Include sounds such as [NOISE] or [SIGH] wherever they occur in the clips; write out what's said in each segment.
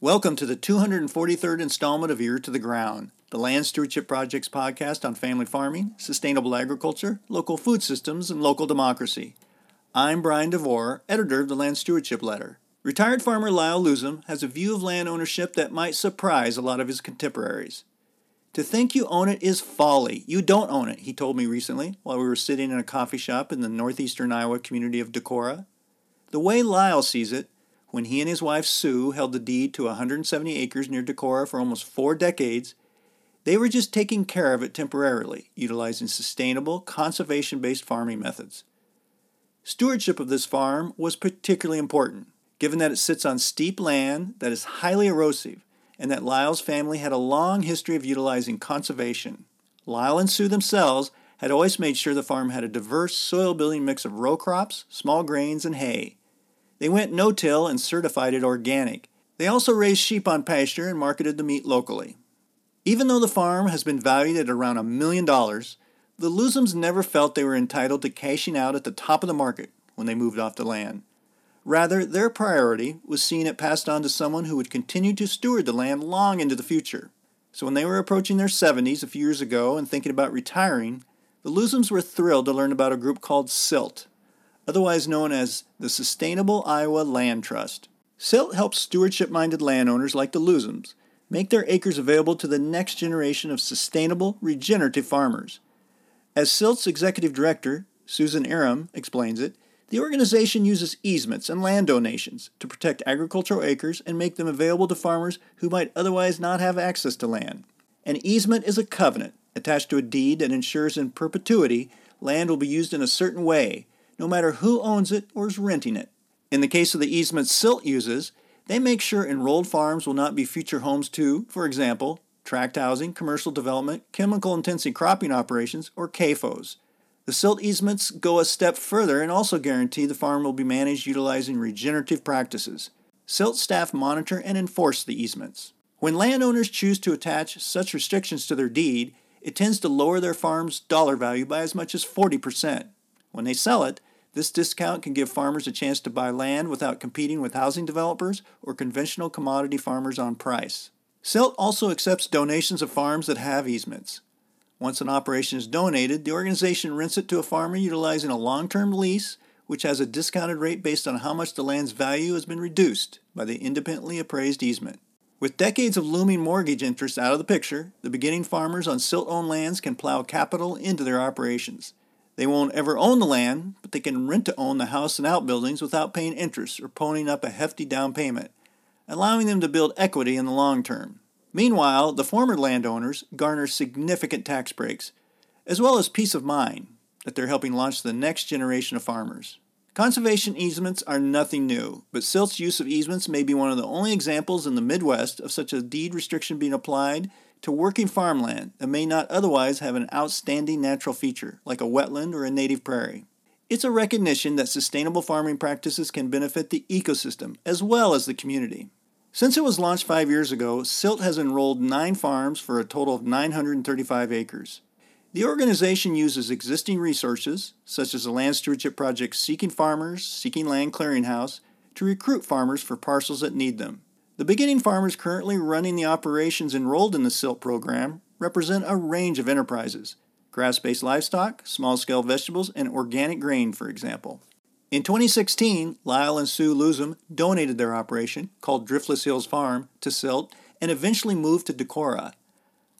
Welcome to the 243rd installment of Ear to the Ground, the Land Stewardship Project's podcast on family farming, sustainable agriculture, local food systems, and local democracy. I'm Brian DeVore, editor of the Land Stewardship Letter. Retired farmer Lyle Luzum has a view of land ownership that might surprise a lot of his contemporaries. To think you own it is folly. You don't own it, he told me recently while we were sitting in a coffee shop in the northeastern Iowa community of Decorah. The way Lyle sees it, when he and his wife Sue held the deed to 170 acres near Decorah for almost four decades, they were just taking care of it temporarily, utilizing sustainable, conservation based farming methods. Stewardship of this farm was particularly important, given that it sits on steep land that is highly erosive and that Lyle's family had a long history of utilizing conservation. Lyle and Sue themselves had always made sure the farm had a diverse soil building mix of row crops, small grains, and hay they went no till and certified it organic. They also raised sheep on pasture and marketed the meat locally. Even though the farm has been valued at around a million dollars, the Luzums never felt they were entitled to cashing out at the top of the market when they moved off the land. Rather, their priority was seeing it passed on to someone who would continue to steward the land long into the future. So when they were approaching their 70s a few years ago and thinking about retiring, the Luzums were thrilled to learn about a group called SILT, otherwise known as the Sustainable Iowa Land Trust. SILT helps stewardship minded landowners like the Luzums make their acres available to the next generation of sustainable, regenerative farmers. As SILT's executive director, Suzan Erem, explains it, the organization uses easements and land donations to protect agricultural acres and make them available to farmers who might otherwise not have access to land. An easement is a covenant attached to a deed that ensures in perpetuity land will be used in a certain way no matter who owns it or is renting it. In the case of the easements SILT uses, they make sure enrolled farms will not be future homes to, for example, tract housing, commercial development, chemical intensive cropping operations, or CAFOs. The SILT easements go a step further and also guarantee the farm will be managed utilizing regenerative practices. SILT staff monitor and enforce the easements. When landowners choose to attach such restrictions to their deed, it tends to lower their farm's dollar value by as much as 40%. When they sell it, this discount can give farmers a chance to buy land without competing with housing developers or conventional commodity farmers on price. SILT also accepts donations of farms that have easements. Once an operation is donated, the organization rents it to a farmer utilizing a long term lease, which has a discounted rate based on how much the land's value has been reduced by the independently appraised easement. With decades of looming mortgage interest out of the picture, the beginning farmers on SILT owned lands can plow capital into their operations. They won't ever own the land, but they can rent to own the house and outbuildings without paying interest or ponying up a hefty down payment, allowing them to build equity in the long term. Meanwhile, the former landowners garner significant tax breaks, as well as peace of mind that they're helping launch the next generation of farmers. Conservation easements are nothing new, but SILT's use of easements may be one of the only examples in the Midwest of such a deed restriction being applied to working farmland that may not otherwise have an outstanding natural feature, like a wetland or a native prairie. It's a recognition that sustainable farming practices can benefit the ecosystem as well as the community. Since it was launched five years ago, SILT has enrolled nine farms for a total of 935 acres. The organization uses existing resources, such as the Land Stewardship Project Seeking Farmers, Seeking Land Clearinghouse, to recruit farmers for parcels that need them. The beginning farmers currently running the operations enrolled in the SILT program represent a range of enterprises grass based livestock, small scale vegetables, and organic grain, for example. In 2016, Lyle and Sue Luzum donated their operation, called Driftless Hills Farm, to SILT and eventually moved to Decorah.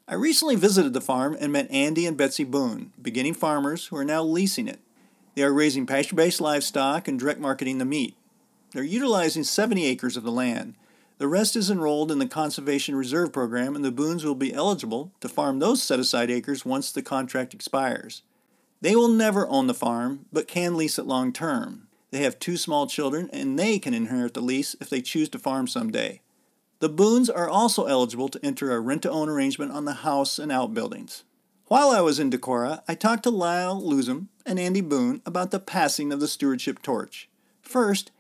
I recently visited the farm and met Andy and Betsy Boone, beginning farmers who are now leasing it. They are raising pasture based livestock and direct marketing the meat. They're utilizing 70 acres of the land the rest is enrolled in the Conservation Reserve Program, and the Boones will be eligible to farm those set aside acres once the contract expires. They will never own the farm, but can lease it long term. They have two small children, and they can inherit the lease if they choose to farm someday. The Boones are also eligible to enter a rent to own arrangement on the house and outbuildings. While I was in Decorah, I talked to Lyle Luzum and Andy Boone about the passing of the stewardship torch. First,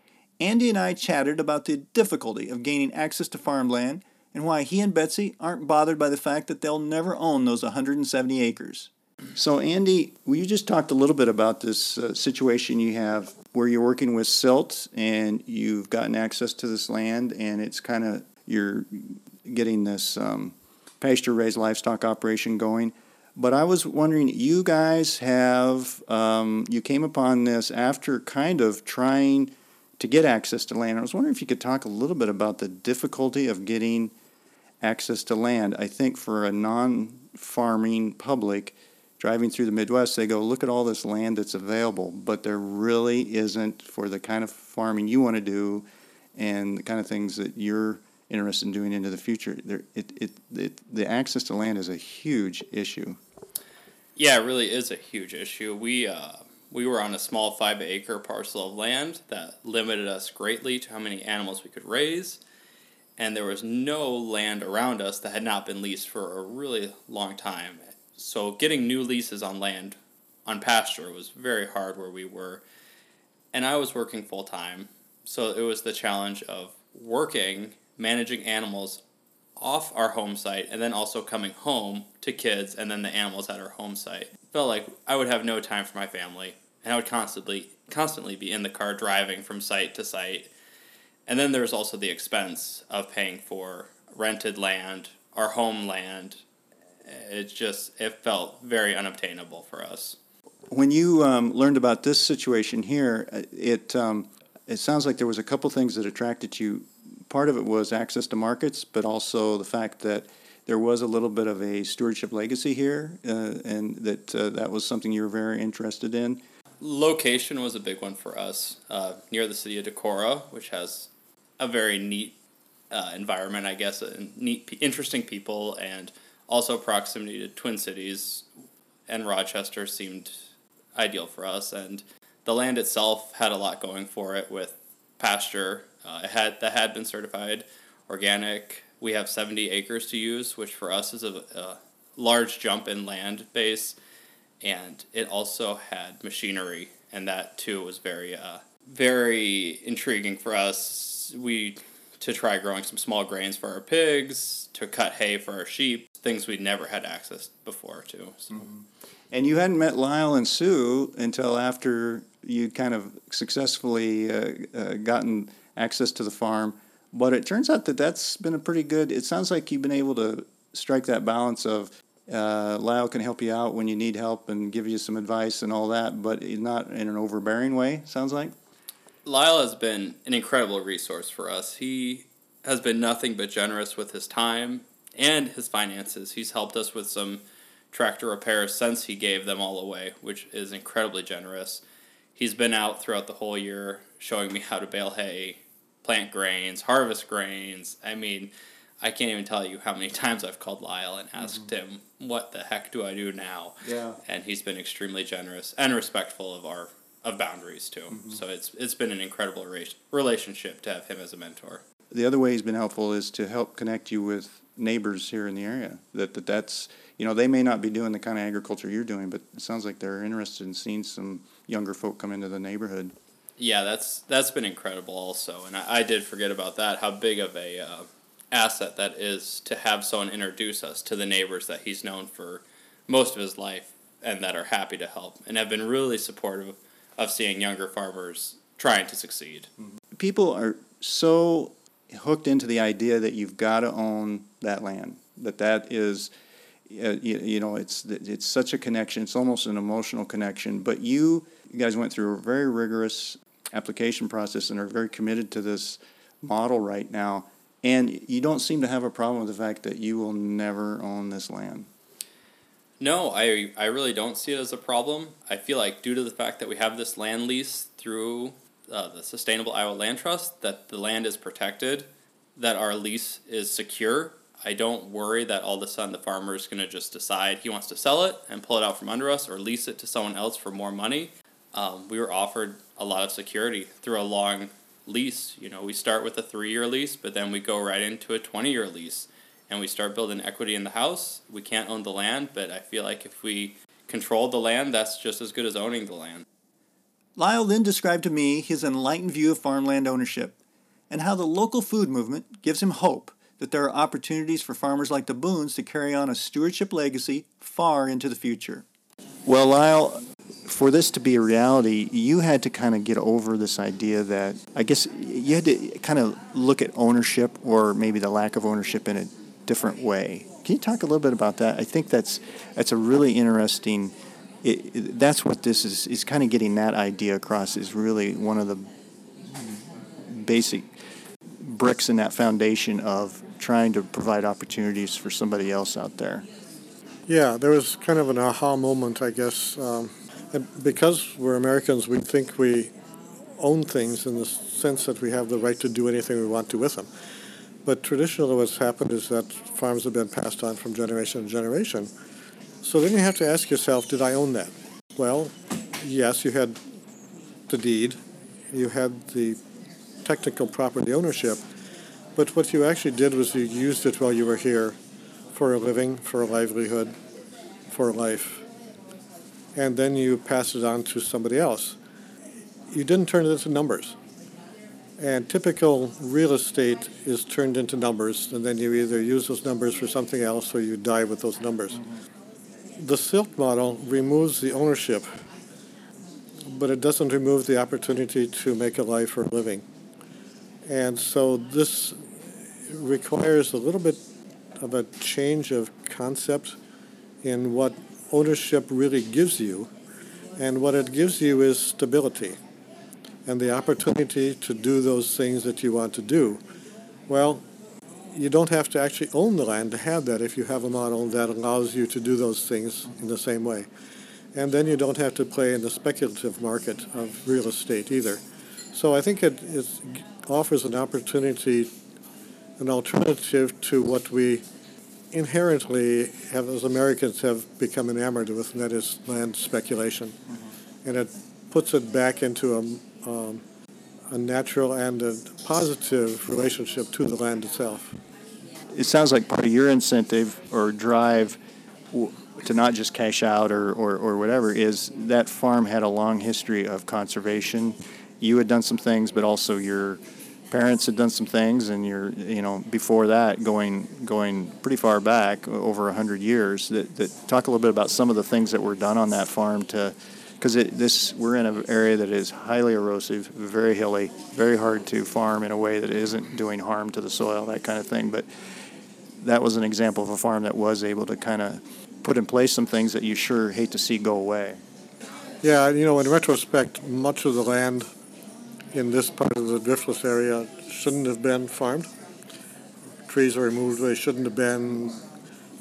Andy and I chatted about the difficulty of gaining access to farmland and why he and Betsy aren't bothered by the fact that they'll never own those 170 acres. So, Andy, you just talked a little bit about this uh, situation you have where you're working with silt and you've gotten access to this land, and it's kind of you're getting this um, pasture raised livestock operation going. But I was wondering, you guys have, um, you came upon this after kind of trying to get access to land. I was wondering if you could talk a little bit about the difficulty of getting access to land. I think for a non farming public, driving through the Midwest, they go, look at all this land that's available, but there really isn't for the kind of farming you want to do and the kind of things that you're interested in doing into the future. There, it, it, it, the access to land is a huge issue. Yeah, it really is a huge issue. We, uh, we were on a small five acre parcel of land that limited us greatly to how many animals we could raise. And there was no land around us that had not been leased for a really long time so getting new leases on land on pasture was very hard where we were. And i was working full time so it was the challenge of working managing animals off our home site and then also coming home to kids and then the animals at our home site. Felt like i would have no time for my family and i would constantly constantly be in the car driving from site to site. And then there's also the expense of paying for rented land our home land it just it felt very unobtainable for us. When you um, learned about this situation here, uh, it um, it sounds like there was a couple things that attracted you. Part of it was access to markets, but also the fact that there was a little bit of a stewardship legacy here, uh, and that uh, that was something you were very interested in. Location was a big one for us, uh, near the city of Decorah, which has a very neat uh, environment, I guess, and neat, interesting people, and also, proximity to Twin Cities and Rochester seemed ideal for us, and the land itself had a lot going for it with pasture. Uh, it had that had been certified organic. We have seventy acres to use, which for us is a, a large jump in land base, and it also had machinery, and that too was very uh, very intriguing for us. We to try growing some small grains for our pigs, to cut hay for our sheep, things we'd never had access before to. So. Mm-hmm. And you hadn't met Lyle and Sue until after you'd kind of successfully uh, uh, gotten access to the farm. But it turns out that that's been a pretty good. It sounds like you've been able to strike that balance of uh, Lyle can help you out when you need help and give you some advice and all that, but not in an overbearing way. Sounds like. Lyle has been an incredible resource for us. He has been nothing but generous with his time and his finances. He's helped us with some tractor repairs since he gave them all away, which is incredibly generous. He's been out throughout the whole year showing me how to bale hay, plant grains, harvest grains. I mean, I can't even tell you how many [LAUGHS] times I've called Lyle and asked mm-hmm. him, "What the heck do I do now?" Yeah. And he's been extremely generous and respectful of our of boundaries too. Mm-hmm. So it's it's been an incredible relationship to have him as a mentor. The other way he's been helpful is to help connect you with neighbors here in the area. That, that that's you know they may not be doing the kind of agriculture you're doing, but it sounds like they're interested in seeing some younger folk come into the neighborhood. Yeah, that's that's been incredible also, and I, I did forget about that. How big of a uh, asset that is to have someone introduce us to the neighbors that he's known for most of his life and that are happy to help and have been really supportive of seeing younger farmers trying to succeed. People are so hooked into the idea that you've got to own that land. That that is, uh, you, you, know, it's it's such a connection. It's almost an emotional connection. But you, you guys went through a very rigorous application process and are very committed to this model right now. And you don't seem to have a problem with the fact that you will never own this land. No, I I really don't see it as a problem. I feel like due to the fact that we have this land lease through uh, the Sustainable Iowa Land Trust, that the land is protected, that our lease is secure. I don't worry that all of a sudden the farmer is going to just decide he wants to sell it and pull it out from under us or lease it to someone else for more money. Um, we were offered a lot of security through a long lease. You know, we start with a three year lease, but then we go right into a 20 year lease and we start building equity in the house. We can't own the land, but I feel like if we control the land, that's just as good as owning the land. Lyle then described to me his enlightened view of farmland ownership and how the local food movement gives him hope that there are opportunities for farmers like the Boones to carry on a stewardship legacy far into the future. Well, Lyle, for this to be a reality, you had to kind of get over this idea that I guess you had to kind of look at ownership or maybe the lack of ownership in a different way. Can you talk a little bit about that? I think that's that's a really interesting. It, that's what this is is kind of getting that idea across is really one of the basic bricks in that foundation of trying to provide opportunities for somebody else out there. Yeah, there was kind of an aha moment, I guess. Um, because we're Americans, we think we own things in the sense that we have the right to do anything we want to with them. But traditionally, what's happened is that farms have been passed on from generation to generation. So then you have to ask yourself, did I own that? Well, yes, you had the deed, you had the technical property ownership, but what you actually did was you used it while you were here for a living, for a livelihood, for a life. And then you pass it on to somebody else. You didn't turn it into numbers. And typical real estate is turned into numbers, and then you either use those numbers for something else or you die with those numbers. Mm-hmm. The SILT model removes the ownership, but it doesn't remove the opportunity to make a life or a living. And so this requires a little bit of a change of concept in what ownership really gives you. And what it gives you is stability and the opportunity to do those things that you want to do. Well, you don't have to actually own the land to have that if you have a model that allows you to do those things in the same way. And then you don't have to play in the speculative market of real estate either. So I think it, it offers an opportunity an alternative to what we inherently have as Americans have become enamored with, and that is land speculation. Mm-hmm. And it puts it back into a, um, a natural and a positive relationship to the land itself. It sounds like part of your incentive or drive to not just cash out or, or, or whatever is that farm had a long history of conservation. You had done some things, but also your parents had done some things, and you're you know before that going going pretty far back over hundred years. That, that talk a little bit about some of the things that were done on that farm to because this we're in an area that is highly erosive, very hilly, very hard to farm in a way that isn't doing harm to the soil, that kind of thing. But that was an example of a farm that was able to kind of put in place some things that you sure hate to see go away. Yeah, you know, in retrospect, much of the land in this part of the driftless area shouldn't have been farmed. Trees were removed where they shouldn't have been.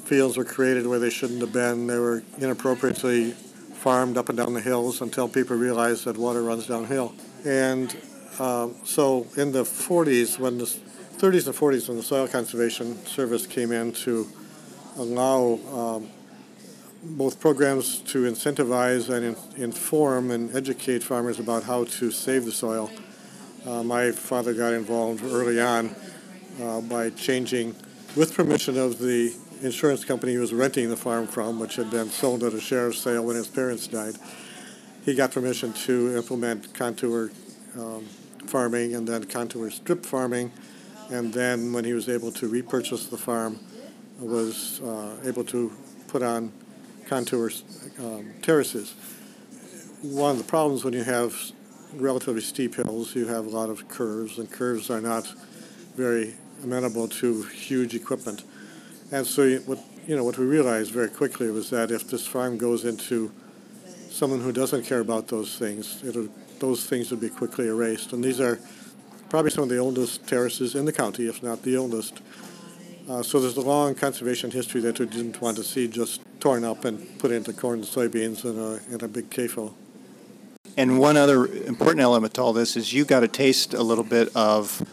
Fields were created where they shouldn't have been. They were inappropriately farmed up and down the hills until people realized that water runs downhill. And uh, so in the 40s, when the 30s and 40s, when the Soil Conservation Service came in to allow um, both programs to incentivize and in, inform and educate farmers about how to save the soil, uh, my father got involved early on uh, by changing, with permission of the insurance company he was renting the farm from, which had been sold at a sheriff's sale when his parents died. He got permission to implement contour um, farming and then contour strip farming, and then when he was able to repurchase the farm, was uh, able to put on contour um, terraces. One of the problems when you have relatively steep hills, you have a lot of curves, and curves are not very amenable to huge equipment. And so, what you know, what we realized very quickly was that if this farm goes into someone who doesn't care about those things, those things would be quickly erased. And these are probably some of the oldest terraces in the county, if not the oldest. Uh, so there's a long conservation history that we didn't want to see just torn up and put into corn and soybeans in a, in a big CAFO. And one other important element to all this is you got a taste a little bit of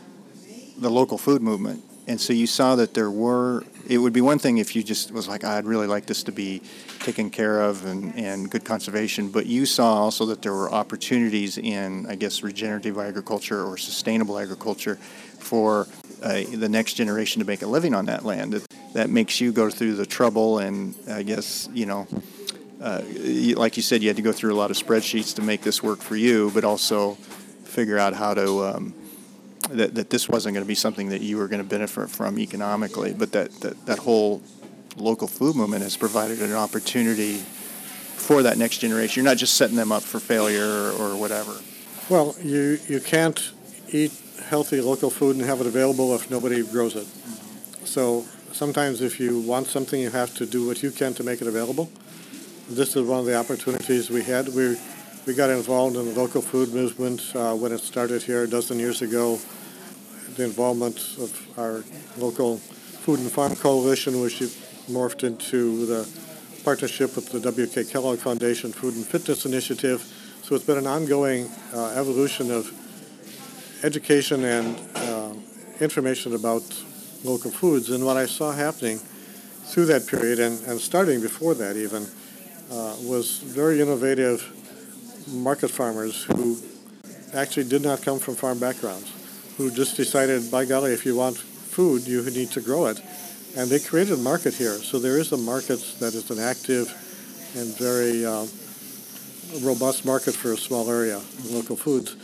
the local food movement. And so you saw that there were, it would be one thing if you just was like, I'd really like this to be taken care of and, and good conservation, but you saw also that there were opportunities in, I guess, regenerative agriculture or sustainable agriculture for uh, the next generation to make a living on that land. That, that makes you go through the trouble and, I guess, you know, uh, like you said, you had to go through a lot of spreadsheets to make this work for you, but also figure out how to um, that, that this wasn't going to be something that you were going to benefit from economically, but that, that, that whole local food movement has provided an opportunity for that next generation. You're not just setting them up for failure or, or whatever. Well, you, you can't eat healthy local food and have it available if nobody grows it. So sometimes if you want something, you have to do what you can to make it available. This is one of the opportunities we had. We, we got involved in the local food movement uh, when it started here a dozen years ago. The involvement of our local food and farm coalition, which morphed into the partnership with the W.K. Kellogg Foundation Food and Fitness Initiative. So it's been an ongoing uh, evolution of education and uh, information about local foods. And what I saw happening through that period and, and starting before that even uh, was very innovative market farmers who actually did not come from farm backgrounds, who just decided, by golly, if you want food, you need to grow it. And they created a market here. So there is a market that is an active and very uh, robust market for a small area, local foods,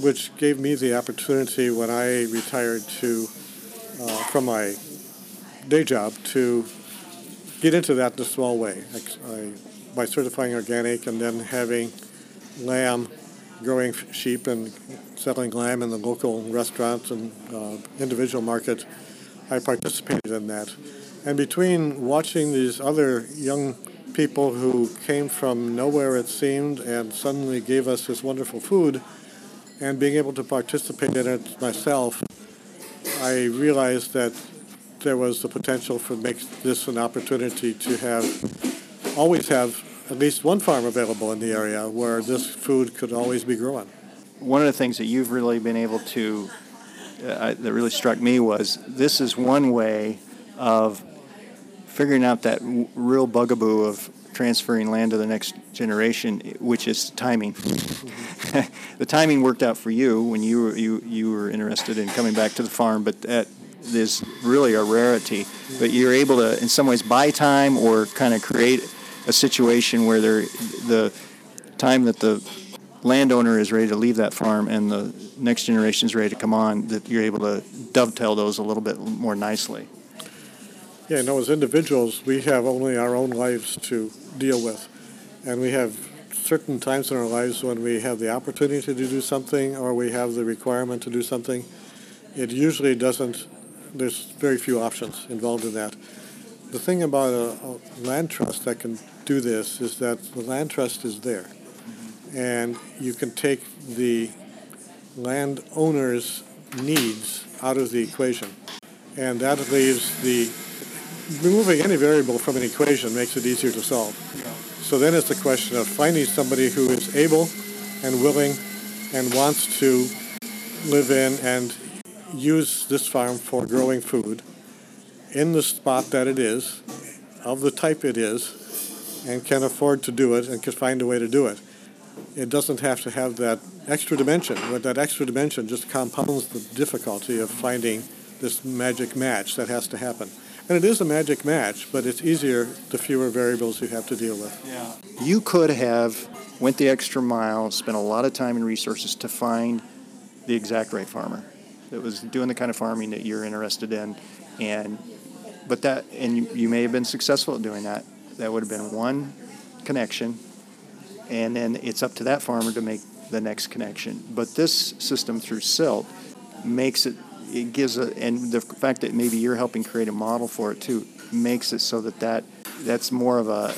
which gave me the opportunity when I retired to uh, from my day job to get into that in a small way I, I, by certifying organic and then having lamb, growing sheep and selling lamb in the local restaurants and uh, individual market. I participated in that. And between watching these other young people who came from nowhere, it seemed, and suddenly gave us this wonderful food, and being able to participate in it myself, I realized that there was the potential for make this an opportunity to have always have at least one farm available in the area where this food could always be grown. One of the things that you've really been able to uh, that really struck me was this is one way of figuring out that w- real bugaboo of transferring land to the next generation, which is timing. [LAUGHS] the timing worked out for you when you were, you, you were interested in coming back to the farm, but that is really a rarity. But you're able to, in some ways, buy time or kind of create a situation where there, the time that the landowner is ready to leave that farm and the next generation is ready to come on, that you're able to dovetail those a little bit more nicely. Yeah, no, as individuals, we have only our own lives to deal with. And we have certain times in our lives when we have the opportunity to do something or we have the requirement to do something. It usually doesn't, there's very few options involved in that. The thing about a, a land trust that can do this is that the land trust is there. And you can take the landowner's needs out of the equation. And that leaves the removing any variable from an equation makes it easier to solve. So then it's a question of finding somebody who is able and willing and wants to live in and use this farm for growing food in the spot that it is, of the type it is, and can afford to do it and can find a way to do it. It doesn't have to have that extra dimension, but that extra dimension just compounds the difficulty of finding this magic match that has to happen. And it is a magic match, but it's easier the fewer variables you have to deal with. Yeah. You could have went the extra mile, spent a lot of time and resources to find the exact right farmer that was doing the kind of farming that you're interested in, and but that and you, you may have been successful at doing that. That would have been one connection, and then it's up to that farmer to make the next connection. But this system through Silt makes it it gives a and the fact that maybe you're helping create a model for it too makes it so that that that's more of a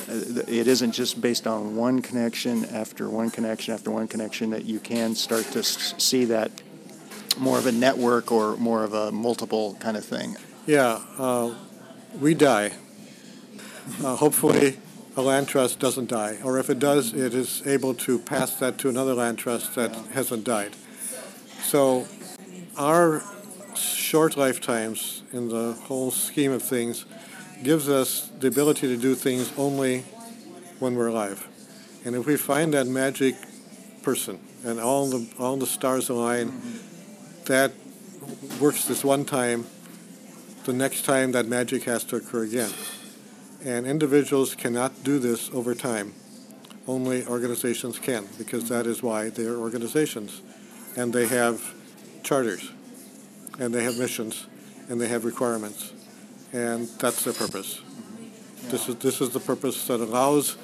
it isn't just based on one connection after one connection after one connection that you can start to see that more of a network or more of a multiple kind of thing yeah uh, we die uh, hopefully a land trust doesn't die or if it does it is able to pass that to another land trust that hasn't died so our short lifetimes in the whole scheme of things gives us the ability to do things only when we're alive. And if we find that magic person and all the all the stars align, mm-hmm. that works this one time. The next time that magic has to occur again. And individuals cannot do this over time. Only organizations can, because that is why they are organizations. And they have charters and they have missions, and they have requirements, and that's their purpose. This is this is the purpose that allows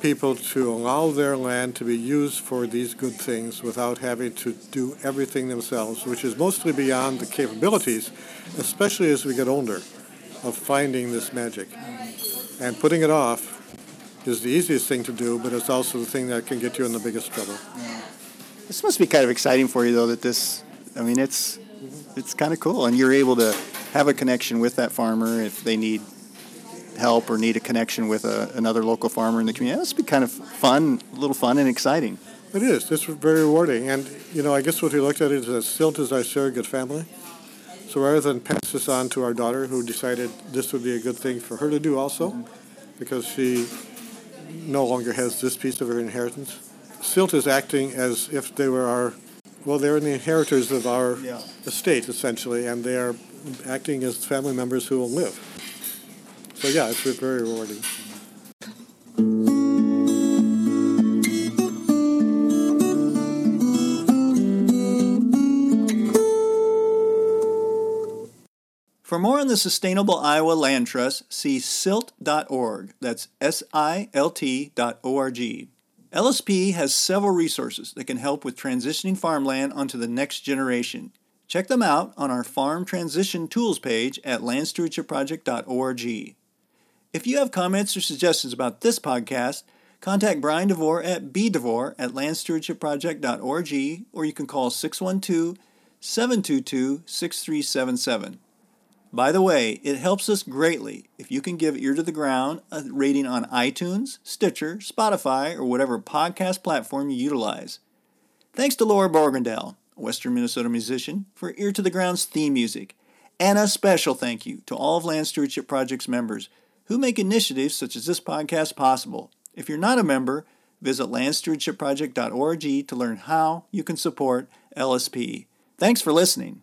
people to allow their land to be used for these good things without having to do everything themselves, which is mostly beyond the capabilities, especially as we get older, of finding this magic. And putting it off is the easiest thing to do, but it's also the thing that can get you in the biggest trouble. Yeah. This must be kind of exciting for you, though, that this, I mean, it's, it's kind of cool. And you're able to have a connection with that farmer if they need help or need a connection with a, another local farmer in the community. That must be kind of fun, a little fun and exciting. It is. It's very rewarding. And, you know, I guess what we looked at is that Silt is our surrogate family. So rather than pass this on to our daughter, who decided this would be a good thing for her to do also, mm-hmm. because she no longer has this piece of her inheritance, Silt is acting as if they were our, well, they're the inheritors of our yeah. estate, essentially, and they are acting as family members who will live. So yeah, it's very rewarding. For more on the Sustainable Iowa Land Trust, see silt.org. That's S I L T dot O R G. LSP has several resources that can help with transitioning farmland onto the next generation. Check them out on our Farm Transition Tools page at landstewardshipproject.org. If you have comments or suggestions about this podcast, contact Brian DeVore at bdevore at landstewardshipproject.org or you can call 612 722 6377. By the way, it helps us greatly if you can give Ear to the Ground a rating on iTunes, Stitcher, Spotify, or whatever podcast platform you utilize. Thanks to Laura Borgendale, a Western Minnesota musician, for Ear to the Ground's theme music. And a special thank you to all of Land Stewardship Project's members who make initiatives such as this podcast possible. If you're not a member, visit landstewardshipproject.org to learn how you can support LSP. Thanks for listening.